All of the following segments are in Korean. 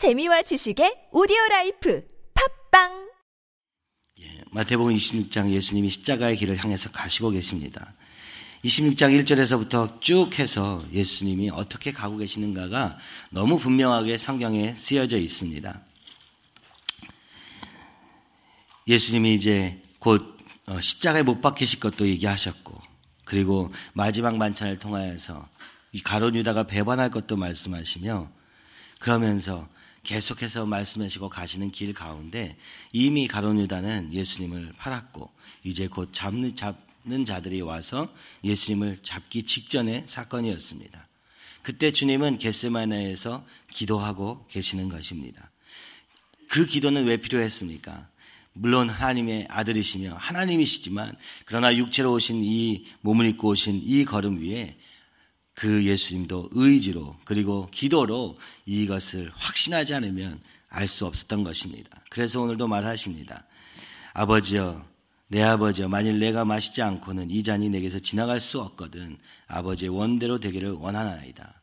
재미와 지식의 오디오 life 팟빵 예, 마태복음 26장 예수님이 십자가의 길을 향해서 가시고 계십니다. 26장 1절에서부터 쭉 해서 예수님이 어떻게 가고 계시는가가 너무 분명하게 성경에 쓰여져 있습니다. 예수님이 이제 곧 어, 십자가에 못 박히실 것도 얘기하셨고, 그리고 마지막 만찬을 통하여서 이 가론 유다가 배반할 것도 말씀하시며, 그러면서 계속해서 말씀하시고 가시는 길 가운데 이미 가론 유다는 예수님을 팔았고, 이제 곧 잡는, 잡는 자들이 와서 예수님을 잡기 직전의 사건이었습니다. 그때 주님은 겟세마네에서 기도하고 계시는 것입니다. 그 기도는 왜 필요했습니까? 물론 하나님의 아들이시며 하나님이시지만 그러나 육체로 오신 이 몸을 입고 오신 이 걸음 위에 그 예수님도 의지로 그리고 기도로 이것을 확신하지 않으면 알 수 없었던 것입니다. 그래서 오늘도 말하십니다. 아버지여 내 아버지여 만일 내가 마시지 않고는 이 잔이 내게서 지나갈 수 없거든 아버지의 원대로 되기를 원하나이다.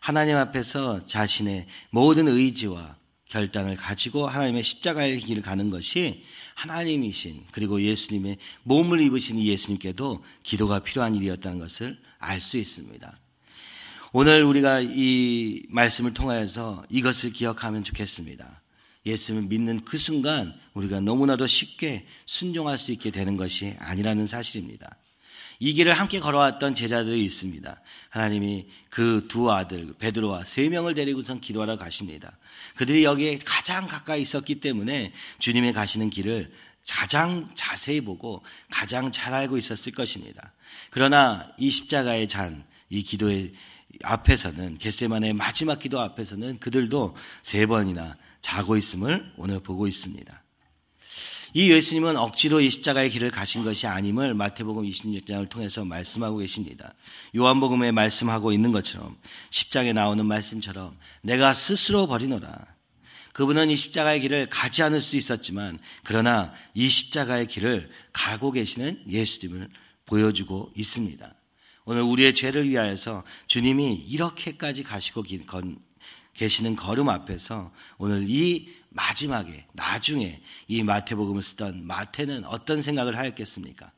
하나님 앞에서 자신의 모든 의지와 결단을 가지고 하나님의 십자가의 길을 가는 것이 하나님이신 그리고 예수님의 몸을 입으신 이 예수님께도 기도가 필요한 일이었다는 것을 알 수 있습니다. 오늘 우리가 이 말씀을 통하여서 이것을 기억하면 좋겠습니다. 예수님을 믿는 그 순간 우리가 너무나도 쉽게 순종할 수 있게 되는 것이 아니라는 사실입니다. 이 길을 함께 걸어왔던 제자들이 있습니다. 하나님이 그 두 아들 베드로와 세 명을 데리고선 기도하러 가십니다. 그들이 여기에 가장 가까이 있었기 때문에 주님의 가시는 길을 가장 자세히 보고 가장 잘 알고 있었을 것입니다. 그러나 이 십자가의 잔, 이 기도의 앞에서는 겟세만의 마지막 기도 앞에서는 그들도 세 번이나 자고 있음을 오늘 보고 있습니다. 이 예수님은 억지로 이 십자가의 길을 가신 것이 아님을 마태복음 26장을 통해서 말씀하고 계십니다. 요한복음에 말씀하고 있는 것처럼 십장에 나오는 말씀처럼 내가 스스로 버리노라. 그분은 이 십자가의 길을 가지 않을 수 있었지만 그러나 이 십자가의 길을 가고 계시는 예수님을 보여주고 있습니다. 오늘 우리의 죄를 위하여서 주님이 이렇게까지 가시고 계시는 걸음 앞에서 오늘 이 마지막에 나중에 이 마태복음을 쓰던 마태는 어떤 생각을 하였겠습니까?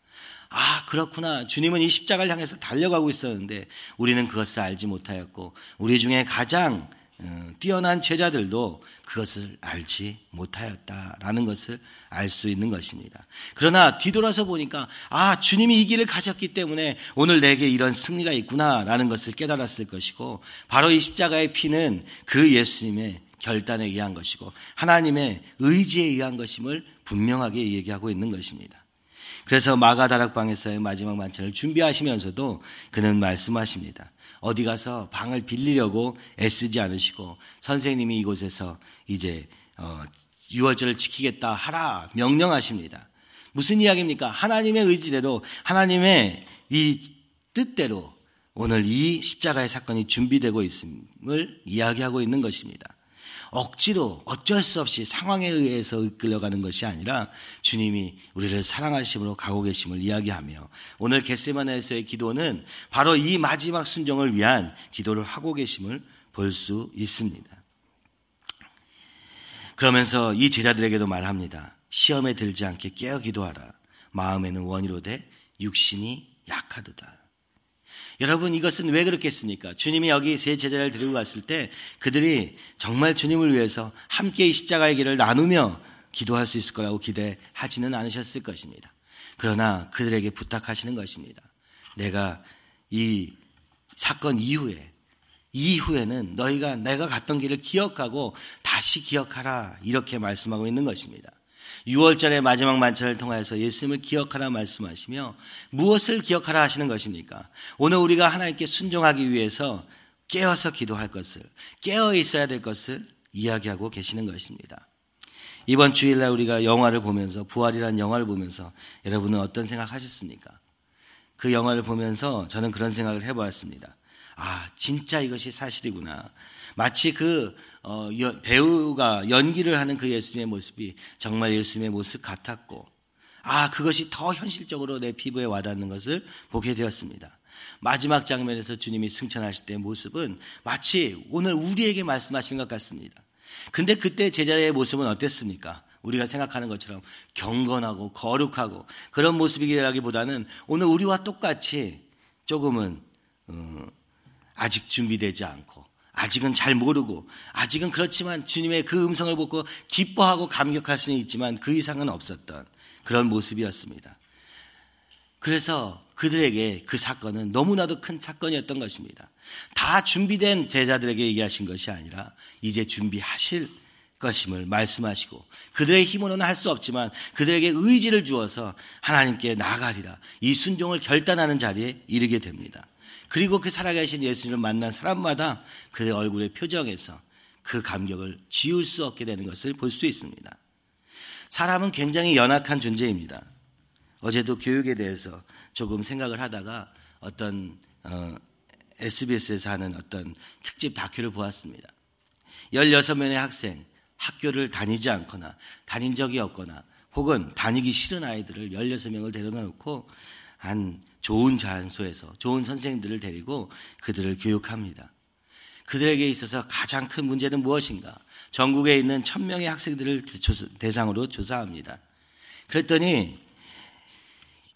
아, 그렇구나. 주님은 이 십자가를 향해서 달려가고 있었는데 우리는 그것을 알지 못하였고 우리 중에 가장 어, 뛰어난 제자들도 그것을 알지 못하였다라는 것을 알 수 있는 것입니다. 그러나 뒤돌아서 보니까 아 주님이 이 길을 가셨기 때문에 오늘 내게 이런 승리가 있구나라는 것을 깨달았을 것이고 바로 이 십자가의 피는 그 예수님의 결단에 의한 것이고 하나님의 의지에 의한 것임을 분명하게 얘기하고 있는 것입니다. 그래서 마가다락방에서의 마지막 만찬을 준비하시면서도 그는 말씀하십니다. 어디 가서 방을 빌리려고 애쓰지 않으시고 선생님이 이곳에서 이제 어, 6월절을 지키겠다 하라 명령하십니다. 무슨 이야기입니까? 하나님의 의지대로 하나님의 이 뜻대로 오늘 이 십자가의 사건이 준비되고 있음을 이야기하고 있는 것입니다. 억지로 어쩔 수 없이 상황에 의해서 이끌려가는 것이 아니라 주님이 우리를 사랑하심으로 가고 계심을 이야기하며 오늘 겟세마네에서의 기도는 바로 이 마지막 순종을 위한 기도를 하고 계심을 볼 수 있습니다. 그러면서 이 제자들에게도 말합니다. 시험에 들지 않게 깨어 기도하라. 마음에는 원이로되 육신이 약하도다. 여러분 이것은 왜 그렇겠습니까? 주님이 여기 세 제자를 데리고 갔을 때 그들이 정말 주님을 위해서 함께 이 십자가의 길을 나누며 기도할 수 있을 거라고 기대하지는 않으셨을 것입니다. 그러나 그들에게 부탁하시는 것입니다. 내가 이 사건 이후에 이후에는 너희가 내가 갔던 길을 기억하고 다시 기억하라 이렇게 말씀하고 있는 것입니다. 6월절의 마지막 만찬을 통하여서 예수님을 기억하라 말씀하시며 무엇을 기억하라 하시는 것입니까? 오늘 우리가 하나님께 순종하기 위해서 깨어서 기도할 것을, 깨어 있어야 될 것을 이야기하고 계시는 것입니다. 이번 주일날 우리가 영화를 보면서, 부활이라는 영화를 보면서 여러분은 어떤 생각 하셨습니까? 그 영화를 보면서 저는 그런 생각을 해보았습니다. 아, 진짜 이것이 사실이구나. 마치 그 어, 배우가 연기를 하는 그 예수님의 모습이 정말 예수님의 모습 같았고, 아, 그것이 더 현실적으로 내 피부에 와닿는 것을 보게 되었습니다. 마지막 장면에서 주님이 승천하실 때의 모습은 마치 오늘 우리에게 말씀하신 것 같습니다. 근데 그때 제자의 모습은 어땠습니까? 우리가 생각하는 것처럼 경건하고 거룩하고 그런 모습이라기보다는 오늘 우리와 똑같이 조금은 어, 아직 준비되지 않고 아직은 잘 모르고 아직은 그렇지만 주님의 그 음성을 보고 기뻐하고 감격할 수는 있지만 그 이상은 없었던 그런 모습이었습니다. 그래서 그들에게 그 사건은 너무나도 큰 사건이었던 것입니다. 다 준비된 제자들에게 얘기하신 것이 아니라 이제 준비하실 것임을 말씀하시고 그들의 힘으로는 할 수 없지만 그들에게 의지를 주어서 하나님께 나아가리라 이 순종을 결단하는 자리에 이르게 됩니다. 그리고 그 살아계신 예수님을 만난 사람마다 그의 얼굴의 표정에서 그 감격을 지울 수 없게 되는 것을 볼 수 있습니다. 사람은 굉장히 연약한 존재입니다. 어제도 교육에 대해서 조금 생각을 하다가 어떤 어, SBS에서 하는 어떤 특집 다큐를 보았습니다. 16명의 학생, 학교를 다니지 않거나 다닌 적이 없거나 혹은 다니기 싫은 아이들을 16명을 데려다 놓고 한 좋은 장소에서 좋은 선생님들을 데리고 그들을 교육합니다. 그들에게 있어서 가장 큰 문제는 무엇인가? 전국에 있는 천명의 학생들을 대상으로 조사합니다. 그랬더니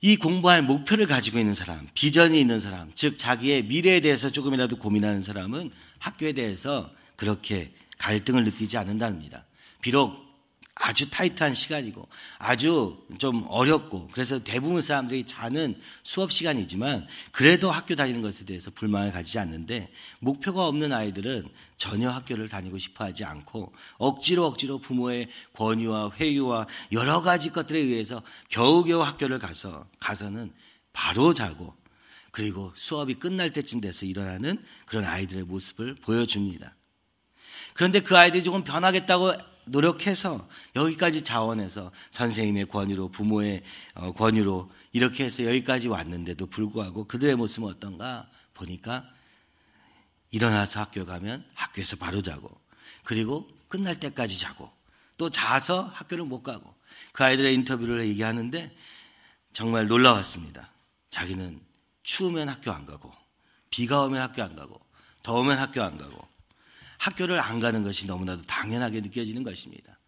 이 공부할 목표를 가지고 있는 사람, 비전이 있는 사람, 즉 자기의 미래에 대해서 조금이라도 고민하는 사람은 학교에 대해서 그렇게 갈등을 느끼지 않는답니다. 비록 아주 타이트한 시간이고 아주 좀 어렵고 그래서 대부분 사람들이 자는 수업 시간이지만 그래도 학교 다니는 것에 대해서 불만을 가지지 않는데 목표가 없는 아이들은 전혀 학교를 다니고 싶어 하지 않고 억지로 억지로 부모의 권유와 회유와 여러 가지 것들에 의해서 겨우겨우 학교를 가서 가서는 바로 자고 그리고 수업이 끝날 때쯤 돼서 일어나는 그런 아이들의 모습을 보여줍니다. 그런데 그 아이들이 조금 변하겠다고 노력해서 여기까지 자원해서 선생님의 권유로 부모의 어, 권유로 이렇게 해서 여기까지 왔는데도 불구하고 그들의 모습은 어떤가 보니까 일어나서 학교 가면 학교에서 바로 자고 그리고 끝날 때까지 자고 또 자서 학교를 못 가고 그 아이들의 인터뷰를 얘기하는데 정말 놀라웠습니다. 자기는 추우면 학교 안 가고 비가 오면 학교 안 가고 더우면 학교 안 가고 학교를 안 가는 것이 너무나도 당연하게 느껴지는 것입니다.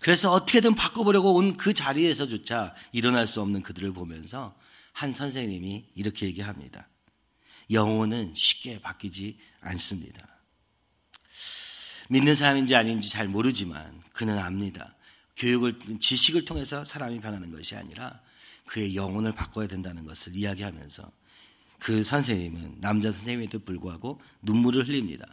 그래서 어떻게든 바꿔보려고 온 그 자리에서조차 일어날 수 없는 그들을 보면서 한 선생님이 이렇게 얘기합니다. 영혼은 쉽게 바뀌지 않습니다. 믿는 사람인지 아닌지 잘 모르지만 그는 압니다. 교육을, 지식을 통해서 사람이 변하는 것이 아니라 그의 영혼을 바꿔야 된다는 것을 이야기하면서 그 선생님은 남자 선생님에도 불구하고 눈물을 흘립니다.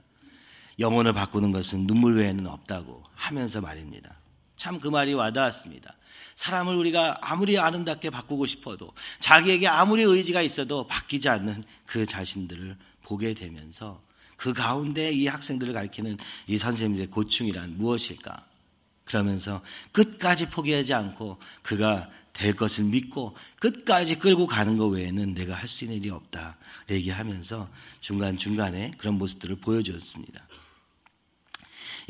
영혼을 바꾸는 것은 눈물 외에는 없다고 하면서 말입니다. 참 그 말이 와닿았습니다. 사람을 우리가 아무리 아름답게 바꾸고 싶어도 자기에게 아무리 의지가 있어도 바뀌지 않는 그 자신들을 보게 되면서 그 가운데 이 학생들을 가리키는 이 선생님들의 고충이란 무엇일까? 그러면서 끝까지 포기하지 않고 그가 될 것을 믿고 끝까지 끌고 가는 것 외에는 내가 할 수 있는 일이 없다. 얘기하면서 중간중간에 그런 모습들을 보여주었습니다.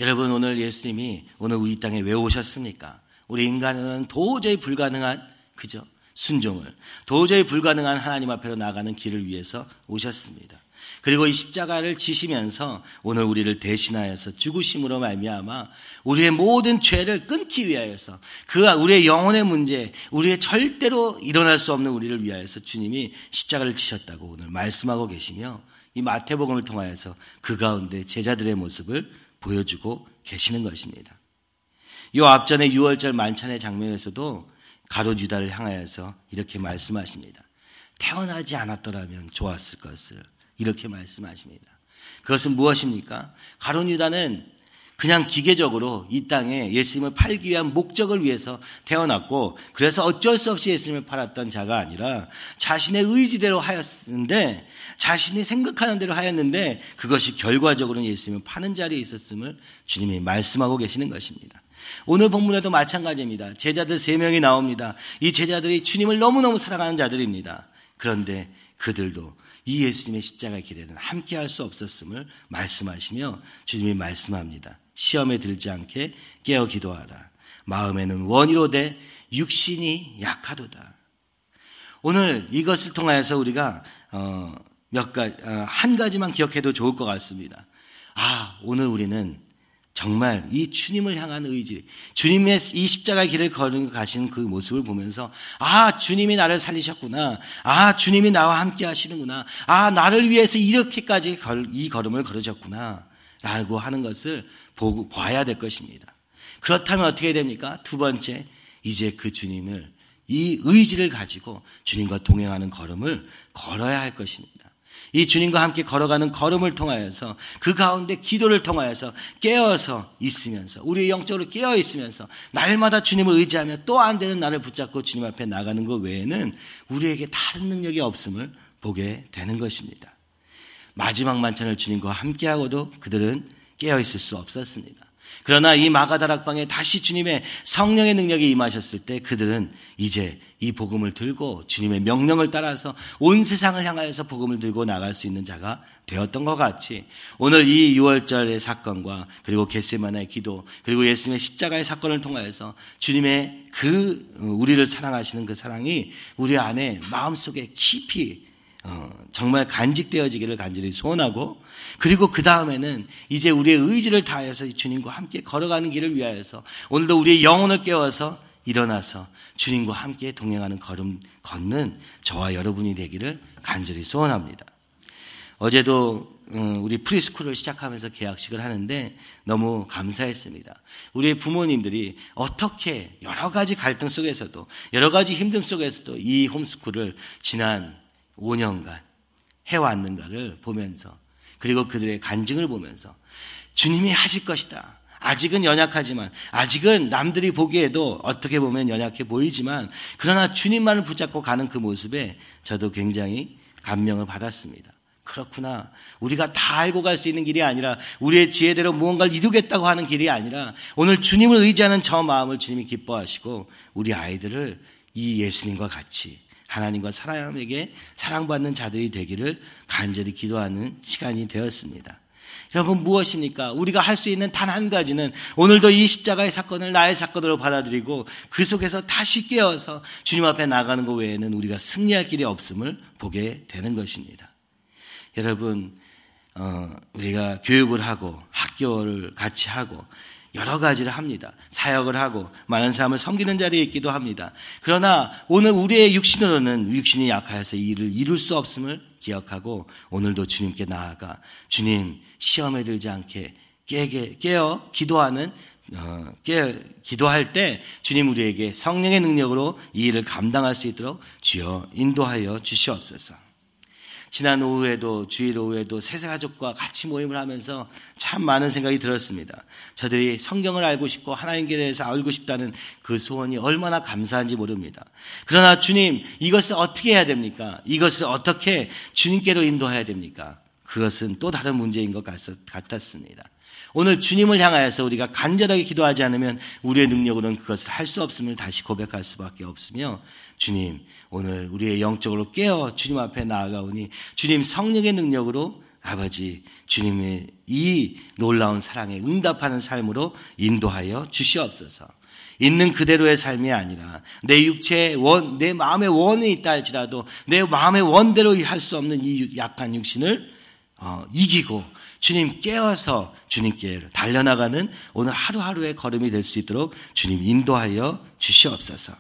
여러분 오늘 예수님이 오늘 우리 땅에 왜 오셨습니까? 우리 인간은 도저히 불가능한 그죠? 순종을 도저히 불가능한 하나님 앞으로 나가는 길을 위해서 오셨습니다. 그리고 이 십자가를 지시면서 오늘 우리를 대신하여서 죽으심으로 말미암아 우리의 모든 죄를 끊기 위하여서 그 우리의 영혼의 문제, 우리의 절대로 일어날 수 없는 우리를 위하여서 주님이 십자가를 지셨다고 오늘 말씀하고 계시며 이 마태복음을 통하여서 그 가운데 제자들의 모습을 보여주고 계시는 것입니다. 이 앞전에 6월절 만찬의 장면에서도 가롯 유다를 향하여서 이렇게 말씀하십니다. 태어나지 않았더라면 좋았을 것을 이렇게 말씀하십니다. 그것은 무엇입니까? 가롯 유다는 그냥 기계적으로 이 땅에 예수님을 팔기 위한 목적을 위해서 태어났고 그래서 어쩔 수 없이 예수님을 팔았던 자가 아니라 자신의 의지대로 하였는데 자신이 생각하는 대로 하였는데 그것이 결과적으로는 예수님을 파는 자리에 있었음을 주님이 말씀하고 계시는 것입니다. 오늘 본문에도 마찬가지입니다. 제자들 세 명이 나옵니다. 이 제자들이 주님을 너무너무 사랑하는 자들입니다. 그런데 그들도 이 예수님의 십자가 길에는 함께 할 수 없었음을 말씀하시며 주님이 말씀합니다. 시험에 들지 않게 깨어 기도하라. 마음에는 원이로되 육신이 약하도다. 오늘 이것을 통하여서 우리가 어, 몇 가지 어, 한 가지만 기억해도 좋을 것 같습니다. 아 오늘 우리는 정말 이 주님을 향한 의지, 주님의 이 십자가의 길을 걸은 가신 그 모습을 보면서 아 주님이 나를 살리셨구나, 아 주님이 나와 함께 하시는구나, 아 나를 위해서 이렇게까지 이 걸음을 걸으셨구나 라고 하는 것을 보고 봐야 될 것입니다. 그렇다면 어떻게 됩니까? 두 번째, 이제 그 주님을 이 의지를 가지고 주님과 동행하는 걸음을 걸어야 할 것입니다. 이 주님과 함께 걸어가는 걸음을 통하여서 그 가운데 기도를 통하여서 깨어서 있으면서 우리 영적으로 깨어 있으면서 날마다 주님을 의지하며 또 안 되는 나를 붙잡고 주님 앞에 나가는 것 외에는 우리에게 다른 능력이 없음을 보게 되는 것입니다. 마지막 만찬을 주님과 함께하고도 그들은 깨어 있을 수 없었습니다. 그러나 이 마가다락방에 다시 주님의 성령의 능력이 임하셨을 때 그들은 이제 이 복음을 들고 주님의 명령을 따라서 온 세상을 향하여서 복음을 들고 나갈 수 있는 자가 되었던 것 같이 오늘 이 6월절의 사건과 그리고 겟세마나의 기도 그리고 예수님의 십자가의 사건을 통하여서 주님의 그 어, 우리를 사랑하시는 그 사랑이 우리 안에 마음속에 깊이 어, 정말 간직되어지기를 간절히 소원하고 그리고 그 다음에는 이제 우리의 의지를 다해서 주님과 함께 걸어가는 길을 위하여서 오늘도 우리의 영혼을 깨워서 일어나서 주님과 함께 동행하는 걸음 걷는 저와 여러분이 되기를 간절히 소원합니다. 어제도 어, 우리 프리스쿨을 시작하면서 계약식을 하는데 너무 감사했습니다. 우리의 부모님들이 어떻게 여러 가지 갈등 속에서도 여러 가지 힘듦 속에서도 이 홈스쿨을 지난 5년간 해왔는가를 보면서 그리고 그들의 간증을 보면서 주님이 하실 것이다. 아직은 연약하지만, 아직은 남들이 보기에도 어떻게 보면 연약해 보이지만, 그러나 주님만을 붙잡고 가는 그 모습에 저도 굉장히 감명을 받았습니다. 그렇구나. 우리가 다 알고 갈 수 있는 길이 아니라 우리의 지혜대로 무언가를 이루겠다고 하는 길이 아니라 오늘 주님을 의지하는 저 마음을 주님이 기뻐하시고 우리 아이들을 이 예수님과 같이 하나님과 사람에게 사랑받는 자들이 되기를 간절히 기도하는 시간이 되었습니다. 여러분 무엇입니까? 우리가 할 수 있는 단 한 가지는 오늘도 이 십자가의 사건을 나의 사건으로 받아들이고 그 속에서 다시 깨어서 주님 앞에 나가는 것 외에는 우리가 승리할 길이 없음을 보게 되는 것입니다. 여러분 어, 우리가 교육을 하고 학교를 같이 하고 여러 가지를 합니다. 사역을 하고 많은 사람을 섬기는 자리에 있기도 합니다. 그러나 오늘 우리의 육신으로는 육신이 약하여서 이 일을 이룰 수 없음을 기억하고 오늘도 주님께 나아가 주님 시험에 들지 않게 깨게, 깨어 기도하는 어, 깨, 기도할 때 주님 우리에게 성령의 능력으로 이 일을 감당할 수 있도록 주여 인도하여 주시옵소서. 지난 오후에도 주일 오후에도 세세 가족과 같이 모임을 하면서 참 많은 생각이 들었습니다. 저들이 성경을 알고 싶고 하나님께 대해서 알고 싶다는 그 소원이 얼마나 감사한지 모릅니다. 그러나 주님 이것을 어떻게 해야 됩니까? 이것을 어떻게 주님께로 인도해야 됩니까? 그것은 또 다른 문제인 것 같았습니다. 오늘 주님을 향하여서 우리가 간절하게 기도하지 않으면 우리의 능력으로는 그것을 할 수 없음을 다시 고백할 수밖에 없으며 주님 오늘 우리의 영적으로 깨어 주님 앞에 나아가오니 주님 성령의 능력으로 아버지 주님의 이 놀라운 사랑에 응답하는 삶으로 인도하여 주시옵소서. 있는 그대로의 삶이 아니라 내 육체의 원, 내 마음의 원이 있다 할지라도 내 마음의 원대로 할 수 없는 이 약한 육신을 어, 이기고 주님 깨어서 주님께 달려나가는 오늘 하루하루의 걸음이 될 수 있도록 주님 인도하여 주시옵소서.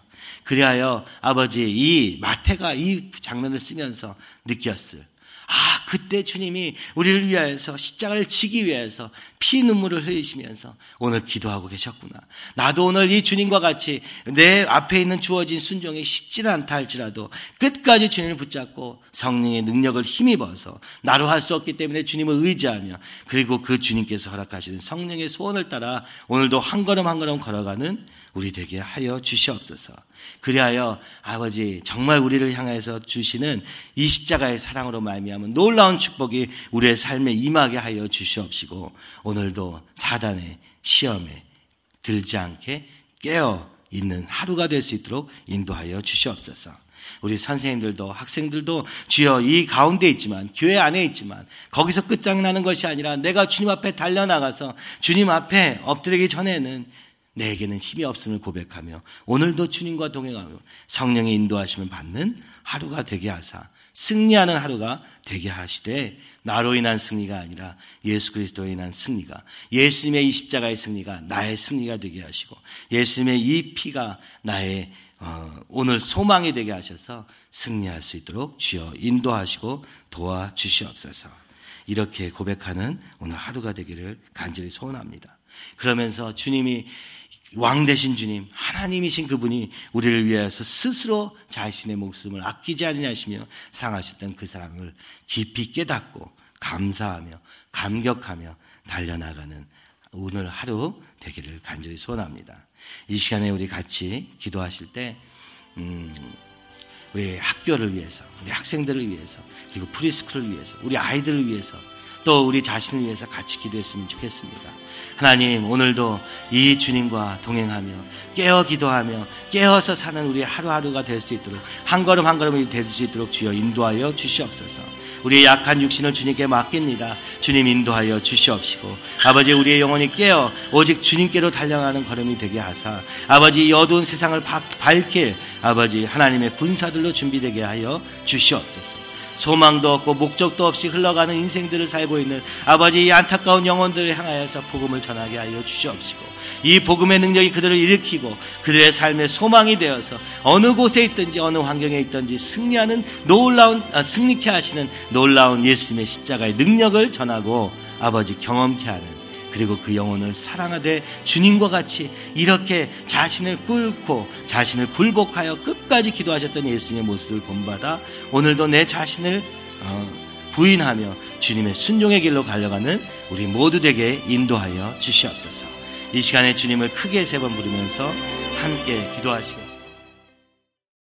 그리하여 아버지 이 마태가 이 장면을 쓰면서 느꼈을 아, 그때 주님이 우리를 위하여서 십자가를 지기 위해서 피 눈물을 흘리시면서 오늘 기도하고 계셨구나. 나도 오늘 이 주님과 같이 내 앞에 있는 주어진 순종이 쉽지 않다 할지라도 끝까지 주님을 붙잡고 성령의 능력을 힘입어서 나로 할 수 없기 때문에 주님을 의지하며 그리고 그 주님께서 허락하시는 성령의 소원을 따라 오늘도 한 걸음 한 걸음 걸어가는 우리 되게 하여 주시옵소서. 그리하여 아버지 정말 우리를 향해서 주시는 이 십자가의 사랑으로 말미암은 놀라운 축복이 우리의 삶에 임하게 하여 주시옵시고 오늘도 사단의 시험에 들지 않게 깨어 있는 하루가 될 수 있도록 인도하여 주시옵소서. 우리 선생님들도 학생들도 주여 이 가운데 있지만 교회 안에 있지만 거기서 끝장나는 것이 아니라 내가 주님 앞에 달려나가서 주님 앞에 엎드리기 전에는 내게는 힘이 없음을 고백하며 오늘도 주님과 동행하며 성령의 인도하심을 받는 하루가 되게 하사 승리하는 하루가 되게 하시되 나로 인한 승리가 아니라 예수 그리스도로 인한 승리가 예수님의 이 십자가의 승리가 나의 승리가 되게 하시고 예수님의 이 피가 나의 어, 오늘 소망이 되게 하셔서 승리할 수 있도록 주여 인도하시고 도와주시옵소서. 이렇게 고백하는 오늘 하루가 되기를 간절히 소원합니다. 그러면서 주님이 왕 되신 주님, 하나님이신 그분이 우리를 위해서 스스로 자신의 목숨을 아끼지 않으냐시며 사랑하셨던 그 사랑을 깊이 깨닫고 감사하며 감격하며 달려나가는 오늘 하루 되기를 간절히 소원합니다. 이 시간에 우리 같이 기도하실 때, 음, 우리 학교를 위해서, 우리 학생들을 위해서, 그리고 프리스쿨을 위해서, 우리 아이들을 위해서, 또 우리 자신을 위해서 같이 기도했으면 좋겠습니다. 하나님, 오늘도 이 주님과 동행하며 깨어 기도하며 깨어서 사는 우리 하루하루가 될 수 있도록 한 걸음 한 걸음이 될 수 있도록 주여 인도하여 주시옵소서. 우리의 약한 육신을 주님께 맡깁니다. 주님 인도하여 주시옵시고 아버지 우리의 영혼이 깨어 오직 주님께로 달려가는 걸음이 되게 하사 아버지 이 어두운 세상을 밝힐 아버지 하나님의 분사들로 준비되게 하여 주시옵소서. 소망도 없고 목적도 없이 흘러가는 인생들을 살고 있는 아버지 이 안타까운 영혼들을 향하여서 복음을 전하게 하여 주시옵시고 이 복음의 능력이 그들을 일으키고 그들의 삶의 소망이 되어서 어느 곳에 있든지 어느 환경에 있든지 승리하는 놀라운 아, 승리케 하시는 놀라운 예수님의 십자가의 능력을 전하고 아버지 경험케 하는 그리고 그 영혼을 사랑하되 주님과 같이 이렇게 자신을 꿇고 자신을 굴복하여 끝까지 기도하셨던 예수님의 모습을 본받아 오늘도 내 자신을 어, 부인하며 주님의 순종의 길로 갈려가는 우리 모두에게 인도하여 주시옵소서. 이 시간에 주님을 크게 세 번 부르면서 함께 기도하시겠습니다.